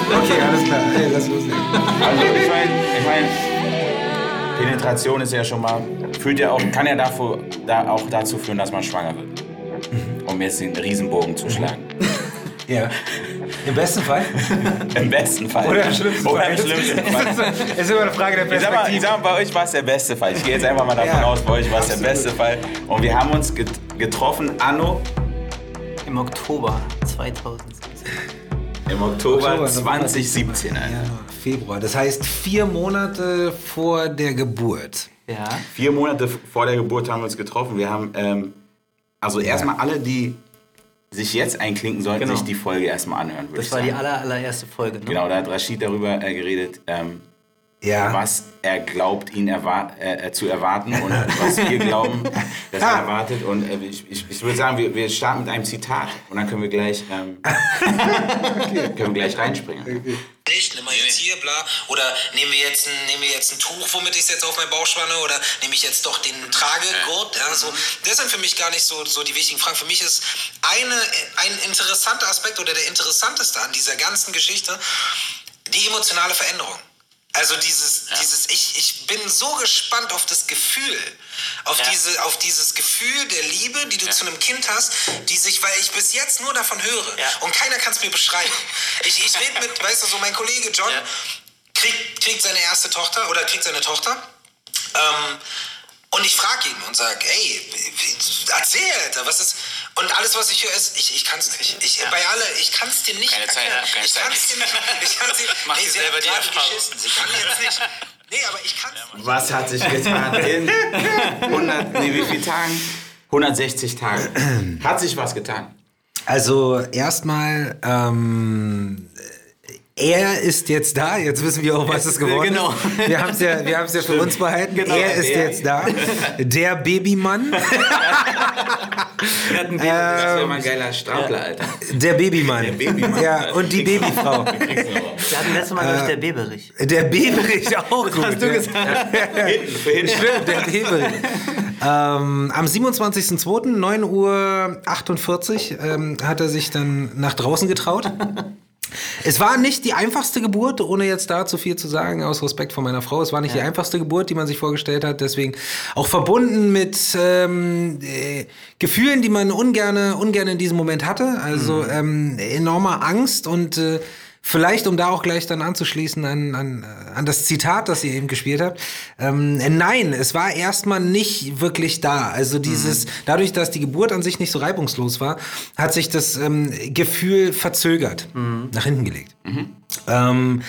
Okay, alles klar. Hey, lass loslegen. Also ich meine, ich mein, Penetration ist ja schon mal, führt ja auch, kann ja davor, da auch dazu führen, dass man schwanger wird. Um jetzt den Riesenbogen zu schlagen. Ja. Im besten Fall. Im besten Fall. Oder im schlimmsten Oder Fall. im schlimmsten Fall. Es ist immer eine Frage der Ich sag, mal, ich Perspektive. sag mal, bei euch war es der beste Fall. Ich gehe jetzt einfach mal davon Ja, aus, bei euch war es der beste Fall. Und wir haben uns get getroffen anno Im Oktober 2017. im Oktober, Oktober, November. 2017. Alter. Ja, Februar. Das heißt vier Monate vor der Geburt. Ja. Vier Monate vor der Geburt haben wir uns getroffen. Wir haben, ähm, also erstmal alle, die sich jetzt einklinken sollten, Genau. sich die Folge erstmal anhören. würde Das war die sagen. aller, allererste Folge. Ne? Genau, da hat Rashid darüber äh, geredet, ähm, Ja. was er glaubt, ihn erwar äh, äh, zu erwarten und was wir glauben, dass er erwartet. Und äh, ich, ich, ich würde sagen, wir, wir starten mit einem Zitat und dann können wir gleich, ähm, können wir gleich reinspringen. nicht, nimm mal jetzt hier, bla. Oder nehmen wir jetzt ein, nehmen wir jetzt ein Tuch, womit ich es jetzt auf meine Bauch spanne, oder nehme ich jetzt doch den Tragegurt, ja, so. Das sind für mich gar nicht so, so die wichtigen Fragen. Für mich ist eine, ein interessanter Aspekt oder der interessanteste an dieser ganzen Geschichte die emotionale Veränderung. Also dieses, dieses, ich, ich bin so gespannt auf das Gefühl, auf, Ja. diese, auf dieses Gefühl der Liebe, die du zu einem Kind hast, die sich, weil ich bis jetzt nur davon höre Ja. und keiner kann es mir beschreiben. Ich, ich rede mit, weißt du, so mein Kollege John Ja. kriegt, kriegt seine erste Tochter oder kriegt seine Tochter. Ähm, und ich frage ihn und sage, ey, erzähl, Alter, was ist... Und alles, was ich höre, ist, ich, ich kann es nicht. Ich, Bei alle, ich kann es dir nicht Keine Zeit, erklären. ja, keine ich Zeit. kann es dir nicht... Ich kann's dir, Mach dir sie selber die Erfahrung. geschissen. Sie kann jetzt nicht... Nee, aber ich kann es nicht. Was hat sich getan in 100, nee, wie viele Tagen? 160 Tagen. Hat sich was getan? Also erstmal, ähm, er ist jetzt da. Jetzt wissen wir auch, was es geworden genau. ist. Wir haben es ja, wir haben's ja für uns behalten. Genau, er ist der. jetzt da. Der Babymann. Wir hatten Das wäre mal ein geiler Stapler, Alter. Der Babymann. Der Babymann. Ja, und die Babyfrau. wir hatten letztes Mal, glaube ich, der Beberich. Der Beberich auch gut. hast du gesagt? Hinten, für hinten. Stimmt, der Beberich. ähm, am 27.02. 9.48 Uhr ähm, hat er sich dann nach draußen getraut. Es war nicht die einfachste Geburt, ohne jetzt da zu viel zu sagen, aus Respekt vor meiner Frau. Es war nicht die einfachste Geburt, die man sich vorgestellt hat. Deswegen auch verbunden mit ähm, äh, Gefühlen, die man ungerne, ungerne in diesem Moment hatte. Also ähm, enormer Angst und äh, Vielleicht, um da auch gleich dann anzuschließen an, an, äh, an das Zitat, das ihr eben gespielt habt. Ähm, äh, nein, es war erstmal nicht wirklich da. Also dieses, dadurch, dass die Geburt an sich nicht so reibungslos war, hat sich das ähm, Gefühl verzögert, nach hinten gelegt. Ähm,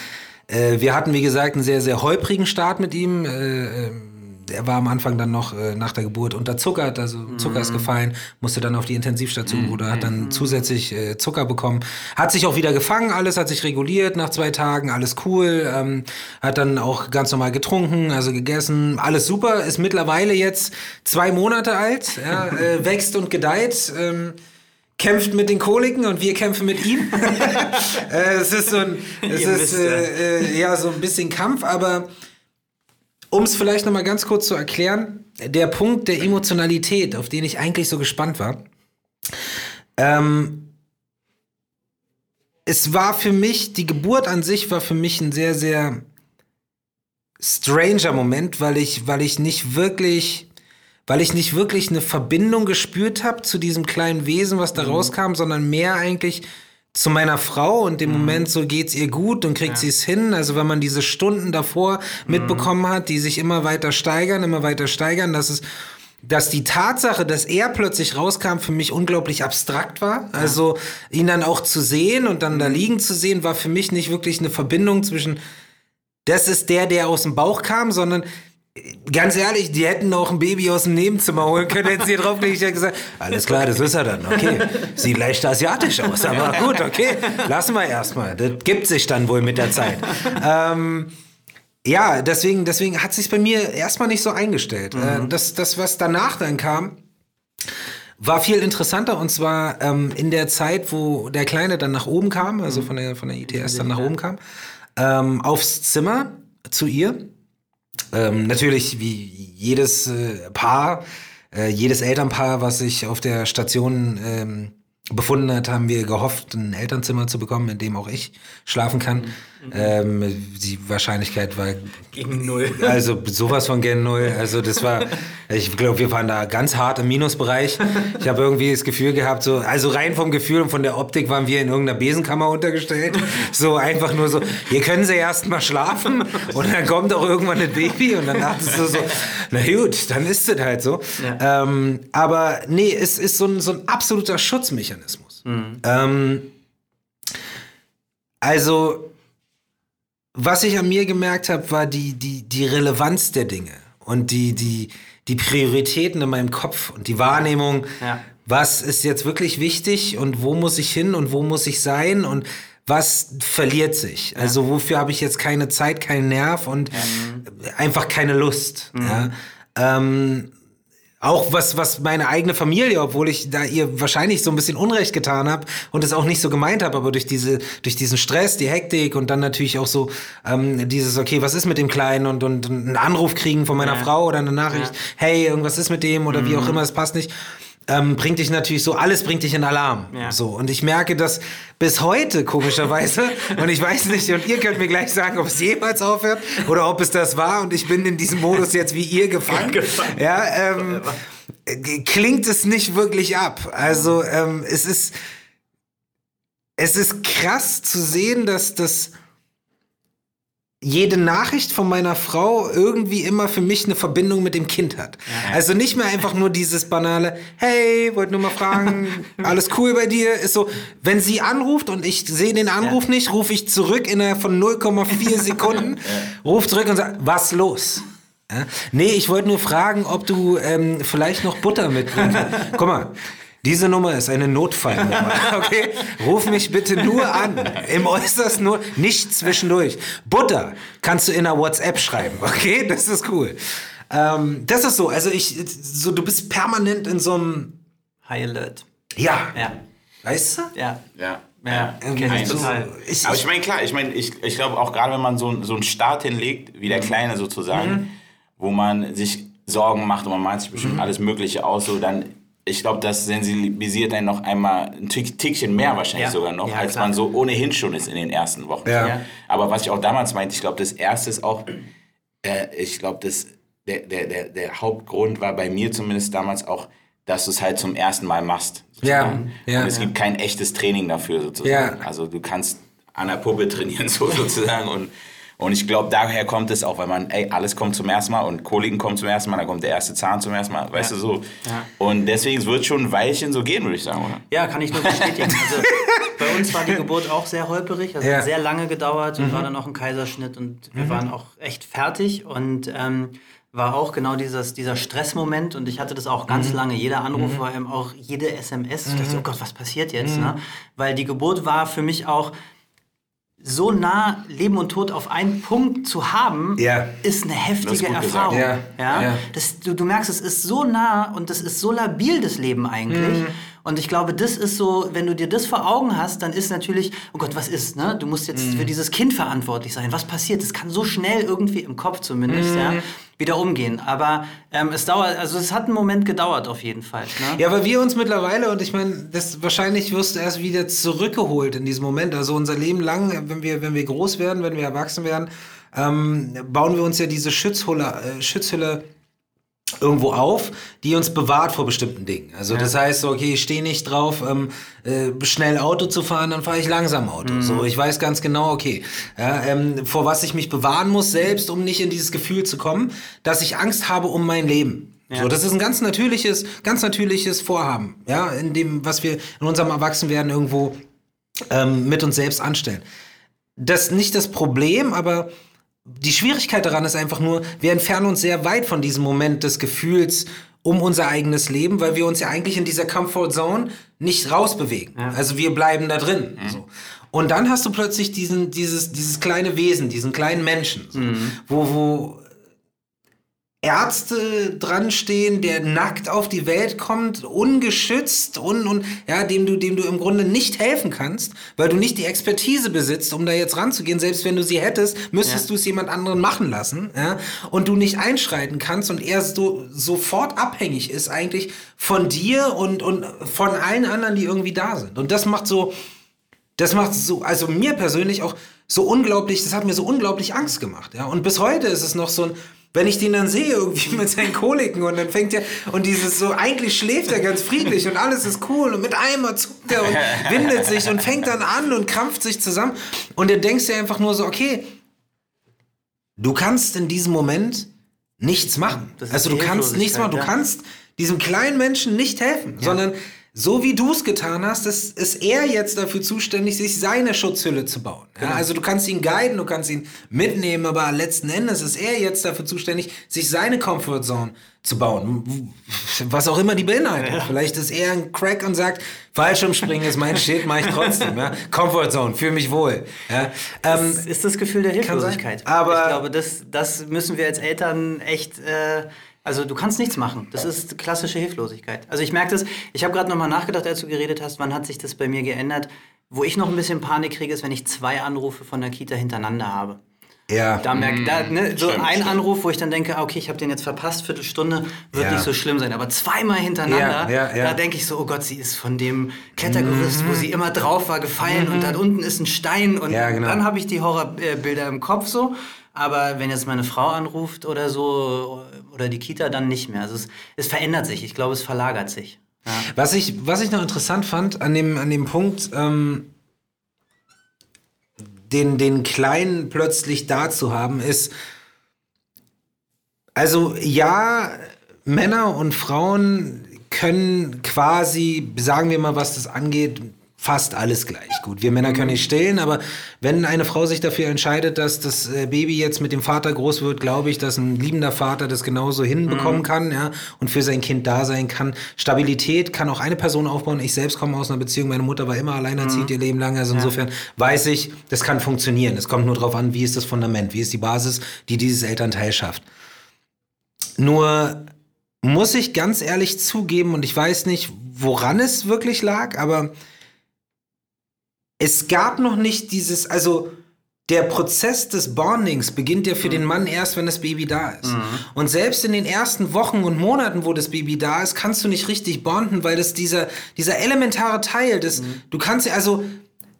äh, wir hatten, wie gesagt, einen sehr, sehr holprigen Start mit ihm. Äh, ähm, er war am Anfang dann noch äh, nach der Geburt unterzuckert, also Zucker ist gefallen, musste dann auf die Intensivstation oder hat dann zusätzlich äh, Zucker bekommen. Hat sich auch wieder gefangen, alles hat sich reguliert nach zwei Tagen, alles cool. Ähm, hat dann auch ganz normal getrunken, also gegessen, alles super. Ist mittlerweile jetzt zwei Monate alt, ja, äh, wächst und gedeiht. Ähm, kämpft mit den Koliken und wir kämpfen mit ihm. äh, es ist so ein, es Ihr ist äh, äh, ja so ein bisschen Kampf, aber um es vielleicht noch mal ganz kurz zu erklären, der Punkt der Emotionalität, auf den ich eigentlich so gespannt war, ähm, es war für mich, die Geburt an sich war für mich ein sehr, sehr stranger Moment, weil ich, weil ich nicht wirklich, weil ich nicht wirklich eine Verbindung gespürt habe zu diesem kleinen Wesen, was da rauskam, sondern mehr eigentlich zu meiner Frau und dem Moment so geht's ihr gut und kriegt sie es hin. Also wenn man diese Stunden davor mitbekommen hat, die sich immer weiter steigern, immer weiter steigern, dass es dass die Tatsache, dass er plötzlich rauskam, für mich unglaublich abstrakt war. Also ihn dann auch zu sehen und dann da liegen zu sehen, war für mich nicht wirklich eine Verbindung zwischen, das ist der, der aus dem Bauch kam, sondern ganz ehrlich, die hätten auch ein Baby aus dem Nebenzimmer holen können, hätten sie draufgelegt. Ich hätte gesagt, alles klar, das ist er dann, okay. Sieht leicht asiatisch aus, aber gut, okay, lassen wir erstmal. Das gibt sich dann wohl mit der Zeit. ähm, ja, deswegen, deswegen hat sich bei mir erstmal nicht so eingestellt. Äh, das, das, was danach dann kam, war viel interessanter und zwar ähm, in der Zeit, wo der Kleine dann nach oben kam, also von der, von der ITS dann nach oben kam, ähm, aufs Zimmer zu ihr. Ähm, natürlich wie jedes äh, Paar, äh, jedes Elternpaar, was sich auf der Station ähm, befunden hat, haben wir gehofft, ein Elternzimmer zu bekommen, in dem auch ich schlafen kann. Ähm, die Wahrscheinlichkeit war Gegen null. also sowas von gen null. Also das war, ich glaube, wir waren da ganz hart im Minusbereich. Ich habe irgendwie das Gefühl gehabt, so, also rein vom Gefühl und von der Optik waren wir in irgendeiner Besenkammer untergestellt. So einfach nur so, hier können sie erst mal schlafen und dann kommt auch irgendwann ein Baby und dann dachtest du so, na gut, dann ist es halt so. Ja. Ähm, aber nee, es ist so ein, so ein absoluter Schutzmechanismus. Ähm, also, was ich an mir gemerkt habe, war die, die, die Relevanz der Dinge und die, die, die Prioritäten in meinem Kopf und die Wahrnehmung, Ja. was ist jetzt wirklich wichtig und wo muss ich hin und wo muss ich sein und was verliert sich. Also wofür habe ich jetzt keine Zeit, keinen Nerv und einfach keine Lust. Ja? Ähm, auch was, was meine eigene Familie, obwohl ich da ihr wahrscheinlich so ein bisschen Unrecht getan habe und es auch nicht so gemeint habe, aber durch diese, durch diesen Stress, die Hektik und dann natürlich auch so ähm, dieses, okay, was ist mit dem Kleinen und, und einen Anruf kriegen von meiner Ja. Frau oder eine Nachricht, Ja. hey, irgendwas ist mit dem oder wie auch immer, es passt nicht. Ähm, bringt dich natürlich so, alles bringt dich in Alarm. Ja. So. Und ich merke das bis heute, komischerweise. und ich weiß nicht, und ihr könnt mir gleich sagen, ob es jemals aufhört oder ob es das war. Und ich bin in diesem Modus jetzt wie ihr gefangen. Gefangen. Ja, ähm, äh, klingt es nicht wirklich ab. Also ähm, es ist es ist krass zu sehen, dass das jede Nachricht von meiner Frau irgendwie immer für mich eine Verbindung mit dem Kind hat. Also nicht mehr einfach nur dieses banale, hey, wollte nur mal fragen, alles cool bei dir, ist so, wenn sie anruft und ich sehe den Anruf Ja. nicht, rufe ich zurück innerhalb von 0,4 Sekunden, ruf zurück und sage, was los? Ja? Nee, ich wollte nur fragen, ob du ähm, vielleicht noch Butter mitbringst. Guck mal, diese Nummer ist eine Notfallnummer. Okay? Ruf mich bitte nur an. Im äußersten nur, nicht zwischendurch. Butter kannst du in einer WhatsApp schreiben. Okay? Das ist cool. Ähm, das ist so. Also ich, so, du bist permanent in so einem, High Alert. ja, Ja. weißt du? Ja. Ja. Ja, Ähm, ich so- total. Ich, Aber ich meine, klar, ich meine, ich, ich glaube auch gerade, wenn man so, so einen Start hinlegt, wie der Kleine sozusagen, wo man sich Sorgen macht und man malt sich bestimmt alles Mögliche aus, so dann, ich glaube, das sensibilisiert einen noch einmal ein Tick, Tickchen mehr wahrscheinlich Ja. sogar noch, Ja, als klar. man so ohnehin schon ist in den ersten Wochen. Ja. Ja. Aber was ich auch damals meinte, ich glaube, das erste ist auch, äh, ich glaube, das, der, der, der, der Hauptgrund war bei mir zumindest damals auch, dass du es halt zum ersten Mal machst. Ja, sozusagen. ja. Und es gibt kein echtes Training dafür sozusagen. Ja. Also du kannst an der Puppe trainieren so sozusagen und und ich glaube, daher kommt es auch, weil man, ey, alles kommt zum ersten Mal und Koliken kommt zum ersten Mal, dann kommt der erste Zahn zum ersten Mal, weißt Ja. du so. Ja. Und deswegen wird schon ein Weilchen so gehen, würde ich sagen, oder? Ja, kann ich nur bestätigen. Also, bei uns war die Geburt auch sehr holperig, also Ja. hat sehr lange gedauert und war dann auch ein Kaiserschnitt und wir waren auch echt fertig und ähm, war auch genau dieses, dieser Stressmoment und ich hatte das auch ganz lange. Jeder Anruf war eben auch jede SMS. Ich dachte, oh Gott, was passiert jetzt? Ne? Weil die Geburt war für mich auch so nah Leben und Tod auf einen Punkt zu haben, Ja. ist eine ist heftige gesagt. Erfahrung. Ja. Ja? Ja. Das, du, du merkst, es ist so nah und das ist so labil, das Leben eigentlich. Mhm. Und ich glaube, das ist so, wenn du dir das vor Augen hast, dann ist natürlich, oh Gott, was ist, ne? Du musst Mhm. jetzt für dieses Kind verantwortlich sein. Was passiert? Das kann so schnell irgendwie im Kopf zumindest, Mhm. ja, wieder umgehen. Aber ähm, es dauert, also es hat einen Moment gedauert auf jeden Fall. Ne? Ja, weil wir uns mittlerweile, und ich meine, das wahrscheinlich wirst du erst wieder zurückgeholt in diesem Moment. Also unser Leben lang, wenn wir, wenn wir groß werden, wenn wir erwachsen werden, ähm, bauen wir uns ja diese Schutzhülle, äh, Schutzhülle irgendwo auf, die uns bewahrt vor bestimmten Dingen. Also das heißt, so, okay, ich stehe nicht drauf, ähm, äh, schnell Auto zu fahren, dann fahre ich langsam Auto. So, ich weiß ganz genau, okay, ja, ähm, vor was ich mich bewahren muss selbst, um nicht in dieses Gefühl zu kommen, dass ich Angst habe um mein Leben. So, das ist ein ganz natürliches, ganz natürliches Vorhaben, ja, in dem, was wir in unserem Erwachsenwerden irgendwo ähm, mit uns selbst anstellen. Das ist nicht das Problem, aber die Schwierigkeit daran ist einfach nur, wir entfernen uns sehr weit von diesem Moment des Gefühls um unser eigenes Leben, weil wir uns ja eigentlich in dieser Comfort Zone nicht rausbewegen. Also wir bleiben da drin. So. Und dann hast du plötzlich diesen, dieses, dieses kleine Wesen, diesen kleinen Menschen, so, wo, wo Ärzte dran stehen, der nackt auf die Welt kommt, ungeschützt und, und ja, dem du, dem du im Grunde nicht helfen kannst, weil du nicht die Expertise besitzt, um da jetzt ranzugehen. Selbst wenn du sie hättest, müsstest Ja. du es jemand anderen machen lassen, ja, und du nicht einschreiten kannst und er so sofort abhängig ist eigentlich von dir und, und von allen anderen, die irgendwie da sind. Und das macht so, das macht so, also mir persönlich auch so unglaublich, das hat mir so unglaublich Angst gemacht. Ja? Und bis heute ist es noch so ein, wenn ich den dann sehe, irgendwie mit seinen Koliken und dann fängt er, und dieses so, eigentlich schläft er ganz friedlich und alles ist cool und mit einmal zuckt er und windet sich und fängt dann an und krampft sich zusammen. Und dann denkst du einfach nur so, okay, du kannst in diesem Moment nichts machen. Also du kannst nichts machen, du ja. kannst diesem kleinen Menschen nicht helfen, sondern so wie du es getan hast, ist, ist er jetzt dafür zuständig, sich seine Schutzhülle zu bauen. Ja, Genau. also du kannst ihn guiden, du kannst ihn mitnehmen, aber letzten Endes ist er jetzt dafür zuständig, sich seine Comfortzone zu bauen. Was auch immer die beinhaltet. Vielleicht ist er ein Crack und sagt, Fallschirmspringen ist mein Shit, mache ich trotzdem. Ja? Comfortzone, fühle mich wohl. Ja? Ähm, ist das Gefühl der Hilflosigkeit. Aber- ich glaube, das, das müssen wir als Eltern echt. Äh, also du kannst nichts machen. Das ist klassische Hilflosigkeit. Also ich merke das. Ich habe gerade nochmal nachgedacht, als du geredet hast, wann hat sich das bei mir geändert. Wo ich noch ein bisschen Panik kriege, ist, wenn ich zwei Anrufe von der Kita hintereinander habe. ja. Da merke da, ne, so Stimmt, ein stimmt. Anruf, wo ich dann denke, ah, okay, ich habe den jetzt verpasst, Viertelstunde, wird Ja. nicht so schlimm sein. Aber zweimal hintereinander, Ja, ja, ja. da denke ich so, oh Gott, sie ist von dem Klettergerüst, wo sie immer drauf war, gefallen und da unten ist ein Stein. Und Mhm. Ja, genau. dann habe ich die Horrorbilder im Kopf so. Aber wenn jetzt meine Frau anruft oder so, oder die Kita, dann nicht mehr. Also es, es verändert sich. Ich glaube, es verlagert sich. Ja. Was ich, was ich noch interessant fand an dem, an dem Punkt, ähm, den, den Kleinen plötzlich da zu haben, ist, also ja, Männer und Frauen können quasi, sagen wir mal, was das angeht, fast alles gleich gut. Wir Männer können nicht stillen, aber wenn eine Frau sich dafür entscheidet, dass das äh, Baby jetzt mit dem Vater groß wird, glaube ich, dass ein liebender Vater das genauso hinbekommen kann, ja, und für sein Kind da sein kann. Stabilität kann auch eine Person aufbauen. Ich selbst komme aus einer Beziehung, meine Mutter war immer alleinerziehend ihr Leben lang, also insofern weiß ich, das kann funktionieren. Es kommt nur darauf an, wie ist das Fundament, wie ist die Basis, die dieses Elternteil schafft. Nur muss ich ganz ehrlich zugeben, und ich weiß nicht, woran es wirklich lag, aber es gab noch nicht dieses, also der Prozess des Bondings beginnt ja für den Mann erst, wenn das Baby da ist. Und selbst in den ersten Wochen und Monaten, wo das Baby da ist, kannst du nicht richtig bonden, weil das dieser, dieser elementare Teil des, du kannst ja, also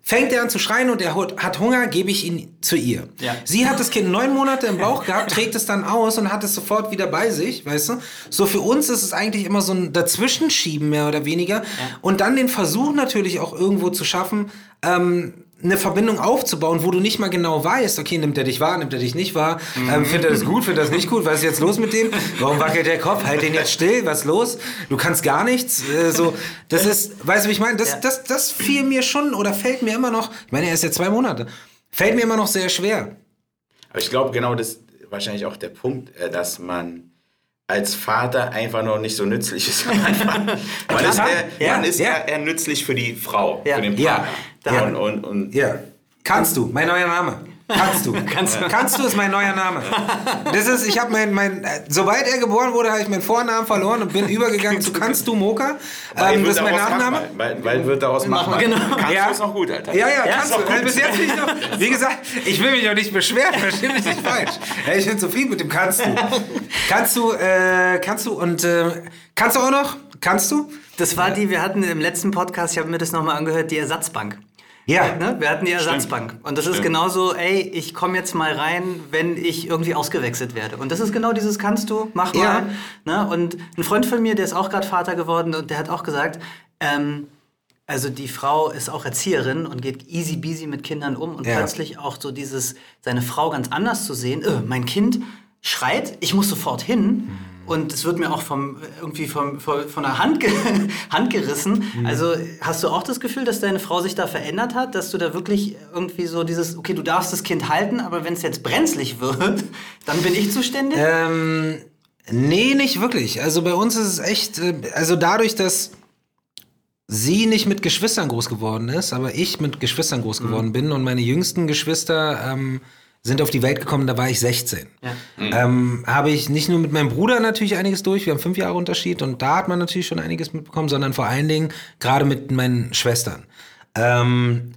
fängt er an zu schreien und er hat Hunger, gebe ich ihn zu ihr. Ja. Sie hat das Kind neun Monate im Bauch gehabt, trägt es dann aus und hat es sofort wieder bei sich, weißt du? So für uns ist es eigentlich immer so ein Dazwischenschieben mehr oder weniger. Und dann den Versuch natürlich auch irgendwo zu schaffen, ähm, eine Verbindung aufzubauen, wo du nicht mal genau weißt, okay, nimmt er dich wahr, nimmt er dich nicht wahr, ähm, findet er das gut, findet er das nicht gut, was ist jetzt los mit dem, warum wackelt der Kopf, halt den jetzt still, was ist los, du kannst gar nichts, äh, so, das ist, weißt du, wie ich meine, das, Ja. das, das fiel mir schon oder fällt mir immer noch, ich meine, er ist jetzt zwei Monate, fällt mir immer noch sehr schwer. Aber ich glaube, genau das ist wahrscheinlich auch der Punkt, äh, dass man als Vater einfach noch nicht so nützlich ist. Man ist, eher, Ja, man ist ja. eher, nützlich für die Frau, Ja. für den Ja. Partner. Ja. Und, und, und Ja. Kannst du, mein neuer Name. Kannst du. Kannst du. Kannst du ist mein neuer Name. Das ist, ich habe mein, mein, äh, sobald er geboren wurde, habe ich meinen Vornamen verloren und bin übergegangen zu Kannst du Moka. Ähm, das ist mein Nachname. Weil, weil wird daraus machbar. genau. Kannst Ja. du ist noch gut, Alter. Ja, ja, ist kannst du. Also bis jetzt bin ich noch, wie gesagt, ich will mich auch nicht beschweren, versteh mich nicht falsch. Ja, ich bin zufrieden mit dem Kannst du. Kannst du, äh, kannst du und äh, kannst du auch noch? Kannst du? Das war die, wir hatten im letzten Podcast, ich habe mir das nochmal angehört, die Ersatzbank. Ja. Ne? Wir hatten die Ersatzbank. Und das ist Stimmt. genauso, ey, ich komme jetzt mal rein, wenn ich irgendwie ausgewechselt werde. Und das ist genau dieses kannst du, mach mal. Ja. Ne? Und ein Freund von mir, der ist auch gerade Vater geworden und der hat auch gesagt, ähm, also die Frau ist auch Erzieherin und geht easy beasy mit Kindern um und Ja. plötzlich auch so dieses, seine Frau ganz anders zu sehen, äh, mein Kind schreit, ich muss sofort hin. Und es wird mir auch vom, irgendwie vom, von, von der Hand, ge Hand gerissen. Also hast du auch das Gefühl, dass deine Frau sich da verändert hat? Dass du da wirklich irgendwie so dieses, okay, du darfst das Kind halten, aber wenn es jetzt brenzlig wird, dann bin ich zuständig? Ähm, nee, nicht wirklich. Also bei uns ist es echt, äh, also dadurch, dass sie nicht mit Geschwistern groß geworden ist, aber ich mit Geschwistern groß geworden bin und meine jüngsten Geschwister ähm, sind auf die Welt gekommen, da war ich 16. Ja. Ähm, habe ich nicht nur mit meinem Bruder natürlich einiges durch, wir haben fünf Jahre Unterschied und da hat man natürlich schon einiges mitbekommen, sondern vor allen Dingen gerade mit meinen Schwestern. Ähm,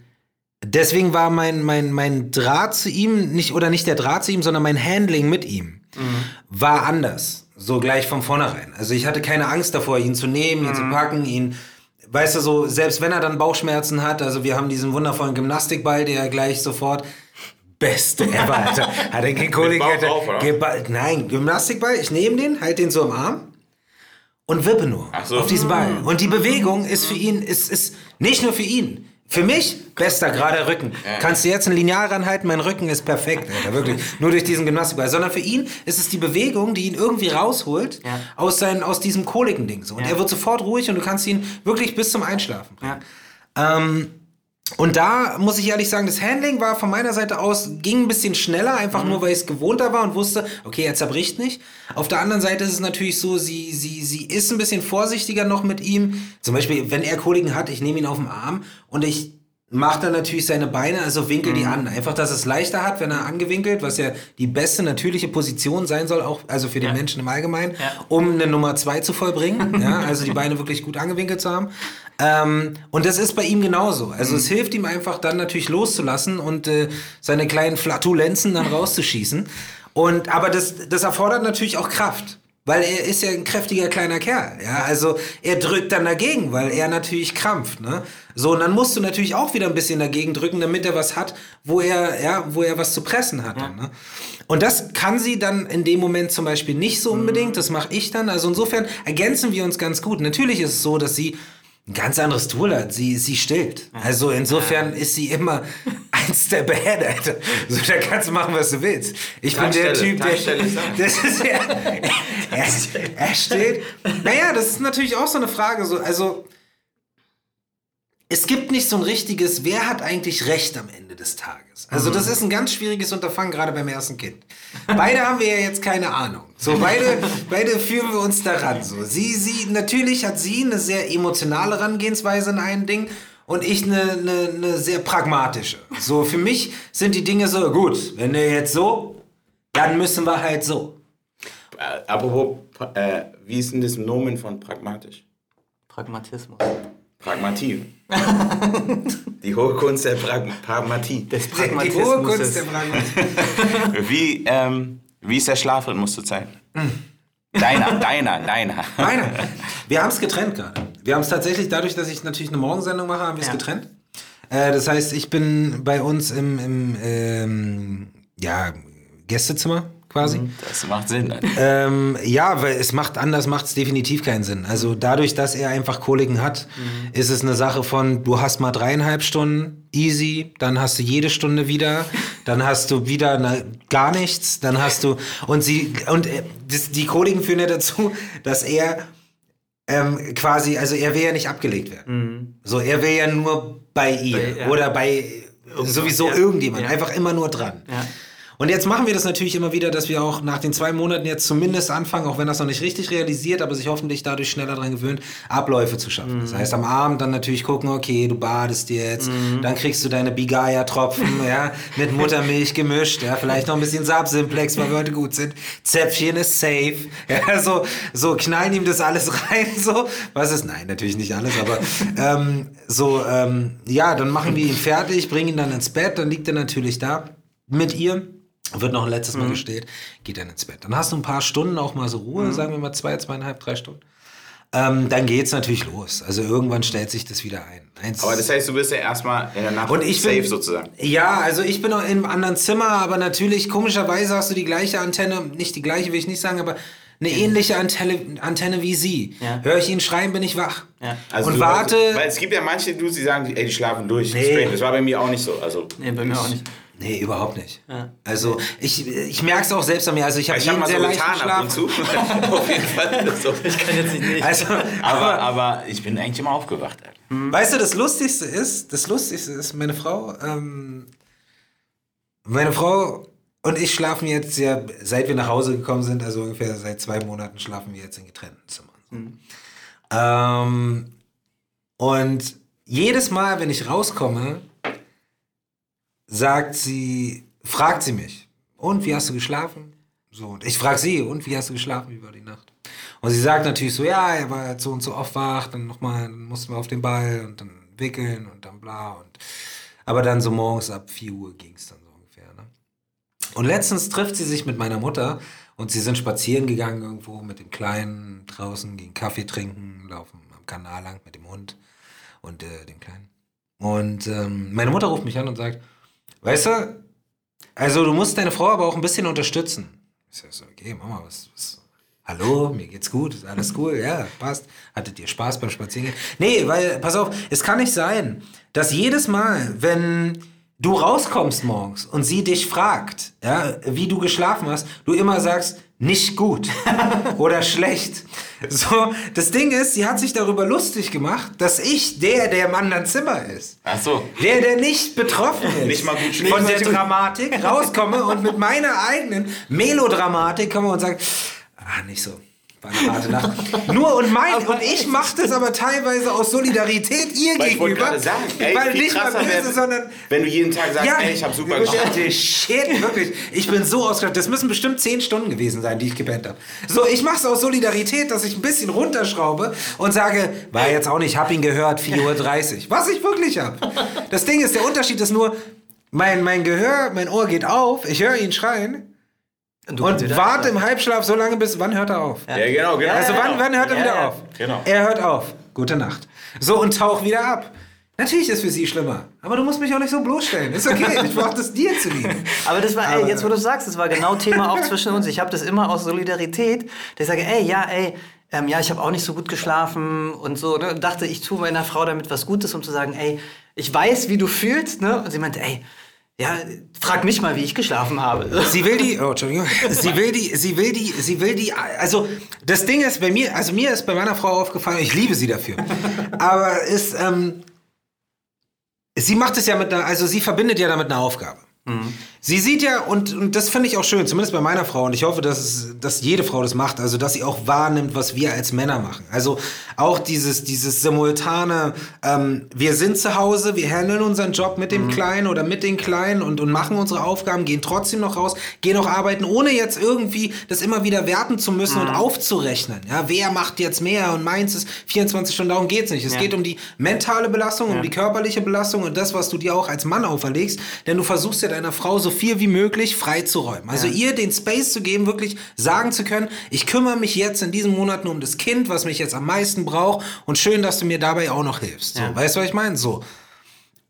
deswegen war mein, mein, mein Draht zu ihm, nicht, oder nicht der Draht zu ihm, sondern mein Handling mit ihm war anders. So gleich von vornherein. Also ich hatte keine Angst davor, ihn zu nehmen, ihn zu packen, ihn, weißt du, so, selbst wenn er dann Bauchschmerzen hat, also wir haben diesen wundervollen Gymnastikball, der gleich sofort Beste ever, Alter. Hat er keinen Kollegen, Alter. Nein, Gymnastikball, ich nehme den, halte den so im Arm und wippe nur so. auf diesen Ball. Und die Bewegung ist für ihn, ist, ist nicht nur für ihn. Für mich, bester gerader Rücken. Kannst du jetzt ein Lineal ranhalten, mein Rücken ist perfekt, Alter, wirklich. Nur durch diesen Gymnastikball. Sondern für ihn ist es die Bewegung, die ihn irgendwie rausholt Ja. aus, seinen, aus diesem kohligen Ding. So. Und Ja. er wird sofort ruhig und du kannst ihn wirklich bis zum Einschlafen bringen. Ja. Ähm, und da muss ich ehrlich sagen, das Handling war von meiner Seite aus, ging ein bisschen schneller, einfach nur, weil ich es gewohnter war und wusste, okay, er zerbricht nicht. Auf der anderen Seite ist es natürlich so, sie, sie, sie ist ein bisschen vorsichtiger noch mit ihm. Zum Beispiel, wenn er Kollegen hat, ich nehme ihn auf den Arm und ich mache dann natürlich seine Beine, also winkel die an. Einfach, dass es leichter hat, wenn er angewinkelt, was ja die beste natürliche Position sein soll, auch also für den Ja. Menschen im Allgemeinen, Ja. um eine Nummer zwei zu vollbringen. ja, also die Beine wirklich gut angewinkelt zu haben. Ähm, und das ist bei ihm genauso. Also es hilft ihm einfach dann natürlich loszulassen und äh, seine kleinen Flatulenzen dann rauszuschießen. Und aber das, das erfordert natürlich auch Kraft. Weil er ist ja ein kräftiger kleiner Kerl, ja. Also er drückt dann dagegen, weil er natürlich krampft, ne? So, und dann musst du natürlich auch wieder ein bisschen dagegen drücken, damit er was hat, wo er, ja, wo er was zu pressen hat. Dann, ne? Und das kann sie dann in dem Moment zum Beispiel nicht so unbedingt, das mache ich dann. Also insofern ergänzen wir uns ganz gut. Natürlich ist es so, dass sie ein ganz anderes Tool hat. Sie, sie stillt. Also insofern ist sie immer ein Step ahead, Alter. So, da kannst du machen, was du willst. Ich bin der Typ, der. Das ist ja. Er, er stillt. Naja, das ist natürlich auch so eine Frage. So, also. Es gibt nicht so ein richtiges, wer hat eigentlich Recht am Ende des Tages? Also, das ist ein ganz schwieriges Unterfangen, gerade beim ersten Kind. Beide haben wir ja jetzt keine Ahnung. So, beide, beide führen wir uns daran. So, sie, sie, natürlich hat sie eine sehr emotionale Herangehensweise in ein Ding und ich eine, eine, eine sehr pragmatische. So, für mich sind die Dinge so, gut, wenn du jetzt so, dann müssen wir halt so. Äh, apropos, äh, wie ist denn das Nomen von pragmatisch? Pragmatismus. Pragmatie. Die hohe Kunst der Prag Pragmatie. Des Die hohe Kunst der Pragmatik. Wie, ähm, wie ist der Schlafrhythmus zurzeit? Deiner, deiner, deiner. Meine. Wir haben es getrennt gerade. Wir haben es tatsächlich, dadurch, dass ich natürlich eine Morgensendung mache, haben wir es Ja. getrennt. Äh, das heißt, ich bin bei uns im, im ähm, ja, Gästezimmer quasi. Das macht Sinn. Ähm, ja, weil es macht anders, macht es definitiv keinen Sinn. Also dadurch, dass er einfach Koliken hat, ist es eine Sache von, du hast mal dreieinhalb Stunden, easy, dann hast du jede Stunde wieder, dann hast du wieder na, gar nichts, dann hast du und sie und äh, das, die Koliken führen ja dazu, dass er ähm, quasi, also er will ja nicht abgelegt werden. So, er will ja nur bei ihr Bei- ja. oder bei sowieso ja. irgendjemand, Ja. einfach immer nur dran. Ja. Und jetzt machen wir das natürlich immer wieder, dass wir auch nach den zwei Monaten jetzt zumindest anfangen, auch wenn das noch nicht richtig realisiert, aber sich hoffentlich dadurch schneller daran gewöhnt, Abläufe zu schaffen. Das heißt, am Abend dann natürlich gucken, okay, du badest jetzt, dann kriegst du deine Bigaya-Tropfen, ja, mit Muttermilch gemischt, ja, vielleicht noch ein bisschen Saab-Simplex, weil wir heute gut sind. Zäpfchen ist safe, ja, so, so knallen ihm das alles rein, so. Was ist? Nein, natürlich nicht alles, aber ähm, so, ähm, ja, dann machen wir ihn fertig, bringen ihn dann ins Bett, dann liegt er natürlich da mit ihr. Wird noch ein letztes Mal gestillt, geht dann ins Bett. Dann hast du ein paar Stunden auch mal so Ruhe, sagen wir mal zwei, zweieinhalb, drei Stunden. Ähm, dann geht's natürlich los. Also irgendwann stellt sich das wieder ein. Eins, Aber das heißt, du bist ja erstmal in der Nacht und ich safe bin, sozusagen. Ja, also ich bin auch im anderen Zimmer, aber natürlich, komischerweise hast du die gleiche Antenne, nicht die gleiche will ich nicht sagen, aber eine ähnliche Antenne, Antenne wie sie. Ja. Höre ich ihn schreien, bin ich wach. Ja. Also und du- warte. Weil es gibt ja manche Dudes, die sagen, ey, die schlafen durch. Nee. Das war bei mir auch nicht so. Also, Nee, bei mir auch nicht. Nee, überhaupt nicht. Ja. Also ich, ich merke es auch selbst an mir. Also ich habe jeden mal sehr so leichten getan ab und zu. Auf jeden Fall. So. Ich kann jetzt nicht. Also, Aber, aber ich bin eigentlich immer aufgewacht. Alter. Weißt du, das Lustigste ist, das Lustigste ist, meine Frau, ähm, meine Frau und ich schlafen jetzt ja, seit wir nach Hause gekommen sind, also ungefähr seit zwei Monaten schlafen wir jetzt in getrennten Zimmern. Ähm, und jedes Mal, wenn ich rauskomme, sagt sie, fragt sie mich, und wie hast du geschlafen? So, und ich frage sie, und wie hast du geschlafen, war die Nacht? Und sie sagt natürlich so, ja, er war jetzt so und so oft wach, dann nochmal, dann mussten wir auf den Ball und dann wickeln und dann bla und aber dann so morgens ab 4 Uhr ging es dann so? Und letztens trifft sie sich mit meiner Mutter und sie sind spazieren gegangen irgendwo mit dem Kleinen draußen, gehen Kaffee trinken, laufen am Kanal lang mit dem Hund und äh, dem Kleinen. Und ähm, meine Mutter ruft mich an und sagt, weißt du, also du musst deine Frau aber auch ein bisschen unterstützen. Ich sag so, okay, Mama, was, was Hallo, mir geht's gut, ist alles cool, ja, passt. Hattet ihr Spaß beim Spazierengehen? Nee, weil, pass auf, es kann nicht sein, dass jedes Mal, wenn du rauskommst morgens und sie dich fragt, ja, wie du geschlafen hast, du immer sagst, nicht gut oder schlecht. So, das Ding ist, sie hat sich darüber lustig gemacht, dass ich der, der im anderen Zimmer ist. Ach so. Der, der nicht betroffen ist. Nicht mal gut schläft. Von der Dramatik rauskomme und mit meiner eigenen Melodramatik komme und sage, ah, nicht so. War eine harte Nacht. Nur und mein, und ich mache das aber teilweise aus Solidarität ihr Weil ich wollte gegenüber. gerade sagen, ey, weil viel nicht mal böse, wär, sondern wenn du jeden Tag sagst, ja, ey, ich habe super geschlafen. Shit, shit, wirklich. Ich bin so ausgestattet. Das müssen bestimmt 10 Stunden gewesen sein, die ich gepennt habe. So, ich mache es aus Solidarität, dass ich ein bisschen runterschraube und sage, war jetzt auch nicht, hab ihn gehört, 4.30 Uhr. Was ich wirklich habe. Das Ding ist, der Unterschied ist nur, mein, mein Gehör, mein Ohr geht auf, ich höre ihn schreien und wieder- warte im Halbschlaf so lange bis, wann hört er auf? Ja, genau, genau. Also wann, wann hört er Ja, wieder ja. auf? Genau. Er hört auf. Gute Nacht. So, und tauch wieder ab. Natürlich ist für sie schlimmer. Aber du musst mich auch nicht so bloßstellen. Ist okay. Ich brauche das dir zu lieben. Aber das war, ey, jetzt wo du sagst, das war genau Thema auch zwischen uns. Ich habe das immer aus Solidarität, dass ich sage, ey, ja, ey, ähm, ja, ich habe auch nicht so gut geschlafen und so. Ne? Und dachte, ich tue meiner Frau damit was Gutes, um zu sagen, ey, ich weiß, wie du fühlst. Ne? Und sie meinte, ey, ja, frag mich mal, wie ich geschlafen habe. Sie will die, oh, Entschuldigung. Sie will die, sie will die, sie will die, also das Ding ist bei mir, also mir ist bei meiner Frau aufgefallen, ich liebe sie dafür. Aber ist, ähm, sie macht es ja mit einer, also sie verbindet ja damit eine Aufgabe. Sie sieht ja, und, und das finde ich auch schön, zumindest bei meiner Frau, und ich hoffe, dass, es, dass jede Frau das macht, also dass sie auch wahrnimmt, was wir als Männer machen. Also auch dieses, dieses simultane, ähm, wir sind zu Hause, wir handeln unseren Job mit dem Kleinen oder mit den Kleinen und, und machen unsere Aufgaben, gehen trotzdem noch raus, gehen auch arbeiten, ohne jetzt irgendwie das immer wieder werten zu müssen und aufzurechnen. Ja, wer macht jetzt mehr und meins ist 24 Stunden, darum geht's nicht. Es Ja. geht um die mentale Belastung, um die körperliche Belastung und das, was du dir auch als Mann auferlegst, denn du versuchst ja deiner Frau so viel wie möglich freizuräumen. Also ihr den Space zu geben, wirklich sagen zu können, ich kümmere mich jetzt in diesen Monaten um das Kind, was mich jetzt am meisten braucht und schön, dass du mir dabei auch noch hilfst. So, Ja. Weißt du, was ich meine? So.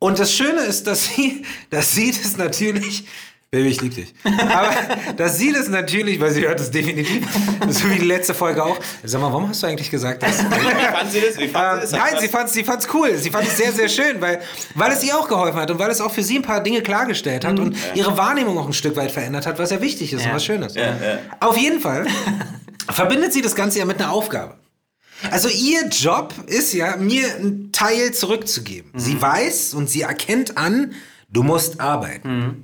Und das Schöne ist, dass sie, dass sie das natürlich, Baby, ich lieb dich. Aber dass sie das natürlich, weil sie hört es definitiv, so wie die letzte Folge auch. Sag mal, warum hast du eigentlich gesagt das? Wie fand sie das? Wie fand Ähm, sie das? nein, sie fand es sie fand's cool. Sie fand es sehr, sehr schön, weil, weil es ihr auch geholfen hat und weil es auch für sie ein paar Dinge klargestellt hat und ihre Wahrnehmung auch ein Stück weit verändert hat, was ja wichtig ist und Ja. was Schönes. Ja, ja. Auf jeden Fall verbindet sie das Ganze ja mit einer Aufgabe. Also ihr Job ist ja, mir einen Teil zurückzugeben. Sie weiß und sie erkennt an, du musst arbeiten.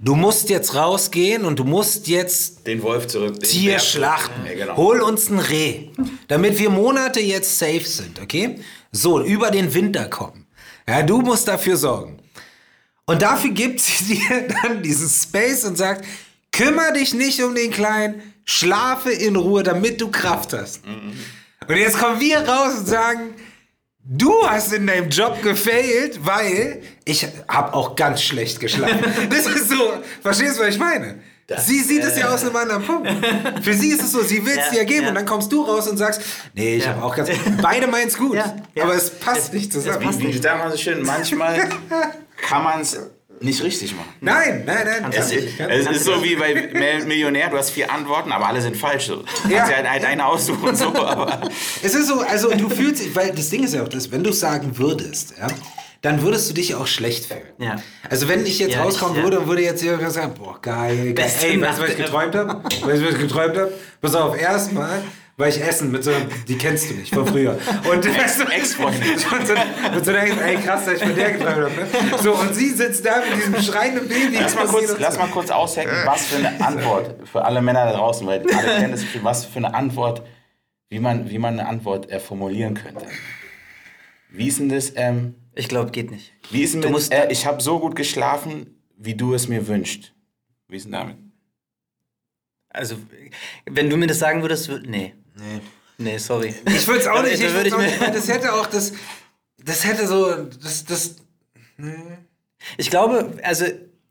Du musst jetzt rausgehen und du musst jetzt Den Wolf zurück. den Tier Bär- schlachten. Ja, genau. Hol uns ein Reh, damit wir Monate jetzt safe sind, okay? So, über den Winter kommen. Ja, du musst dafür sorgen. Und dafür gibt sie dir dann diesen Space und sagt, kümmere dich nicht um den Kleinen, schlafe in Ruhe, damit du Kraft hast. Und jetzt kommen wir raus und sagen, du hast in deinem Job gefailt, weil ich habe auch ganz schlecht geschlafen. Das ist so, verstehst du, was ich meine? Das- sie sieht es ja aus einem anderen Punkt. Für sie ist es so, sie will es Ja, dir geben ja. und dann kommst du raus und sagst, nee, ich Ja. habe auch ganz, beide meinen es gut, aber es passt Es- nicht zusammen. Wie, wie sagt man so schön, manchmal kann man es nicht richtig machen. Nein, nein, nein. Es, nicht. es ist so wie bei Mil- Millionär, du hast vier Antworten, aber alle sind falsch. So. Du Ja. kannst ja halt eine aussuchen, so, aber Es ist so, also du fühlst dich, weil das Ding ist ja auch das, wenn du es sagen würdest, ja, dann würdest du dich auch schlecht fühlen. Ja. Also wenn ich jetzt Ja, rauskommen ich- würde und würde jetzt jemand sagen, boah, geil, geil. Beste Ey, weißt du, was ich geträumt habe? Weißt du, was ich geträumt habe? Pass auf, erstmal war ich essen mit so einer, die kennst du nicht von früher. Und Ex-Freundin. Und so, und so denkst, ey krass, dass ich von der geträumt habe. Ne? So, und sie sitzt da mit diesem schreienden Baby. lass mal kurz, lass mal kurz aushacken, was für eine Antwort für alle Männer da draußen, weil alle kennen das, was für eine Antwort, wie man, wie man eine Antwort äh, formulieren könnte. Wie ist denn das, ähm, Ich glaube, geht nicht. wie ist denn Du mit, musst- äh, ich habe so gut geschlafen, wie du es mir wünschst. Wie ist denn damit? Also, wenn du mir das sagen würdest, würd, nee. Nee. Nee, sorry. Ich würde es auch nicht. Ich würd würd's auch nicht das hätte auch das. Das hätte so. Das, das, Ich glaube, also